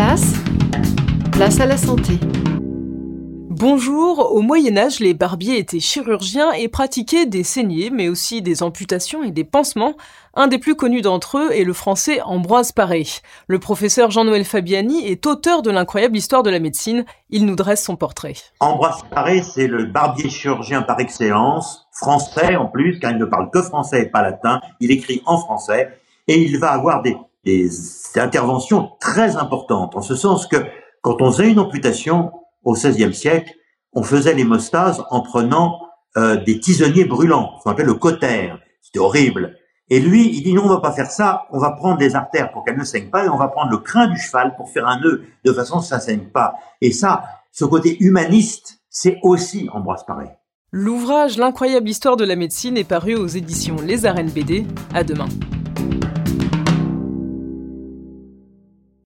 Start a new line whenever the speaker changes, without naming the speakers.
place, place à la santé.
Bonjour, au Moyen Âge, les barbiers étaient chirurgiens et pratiquaient des saignées, mais aussi des amputations et des pansements. Un des plus connus d'entre eux est le français Ambroise Paré. Le professeur Jean-Noël Fabiani est auteur de l'incroyable histoire de la médecine. Il nous dresse son portrait.
Ambroise Paré, c'est le barbier chirurgien par excellence, français en plus, car il ne parle que français et pas latin. Il écrit en français et il va avoir des, des interventions très importantes, en ce sens que quand on faisait une amputation, au XVIe siècle, on faisait l'hémostase en prenant euh, des tisonniers brûlants, ce qu'on appelle le cotère. C'était horrible. Et lui, il dit non, on va pas faire ça, on va prendre des artères pour qu'elles ne saignent pas et on va prendre le crin du cheval pour faire un nœud de façon que ça ne saigne pas. Et ça, ce côté humaniste, c'est aussi Ambroise Paré.
L'ouvrage L'incroyable histoire de la médecine est paru aux éditions Les Arènes BD. À demain.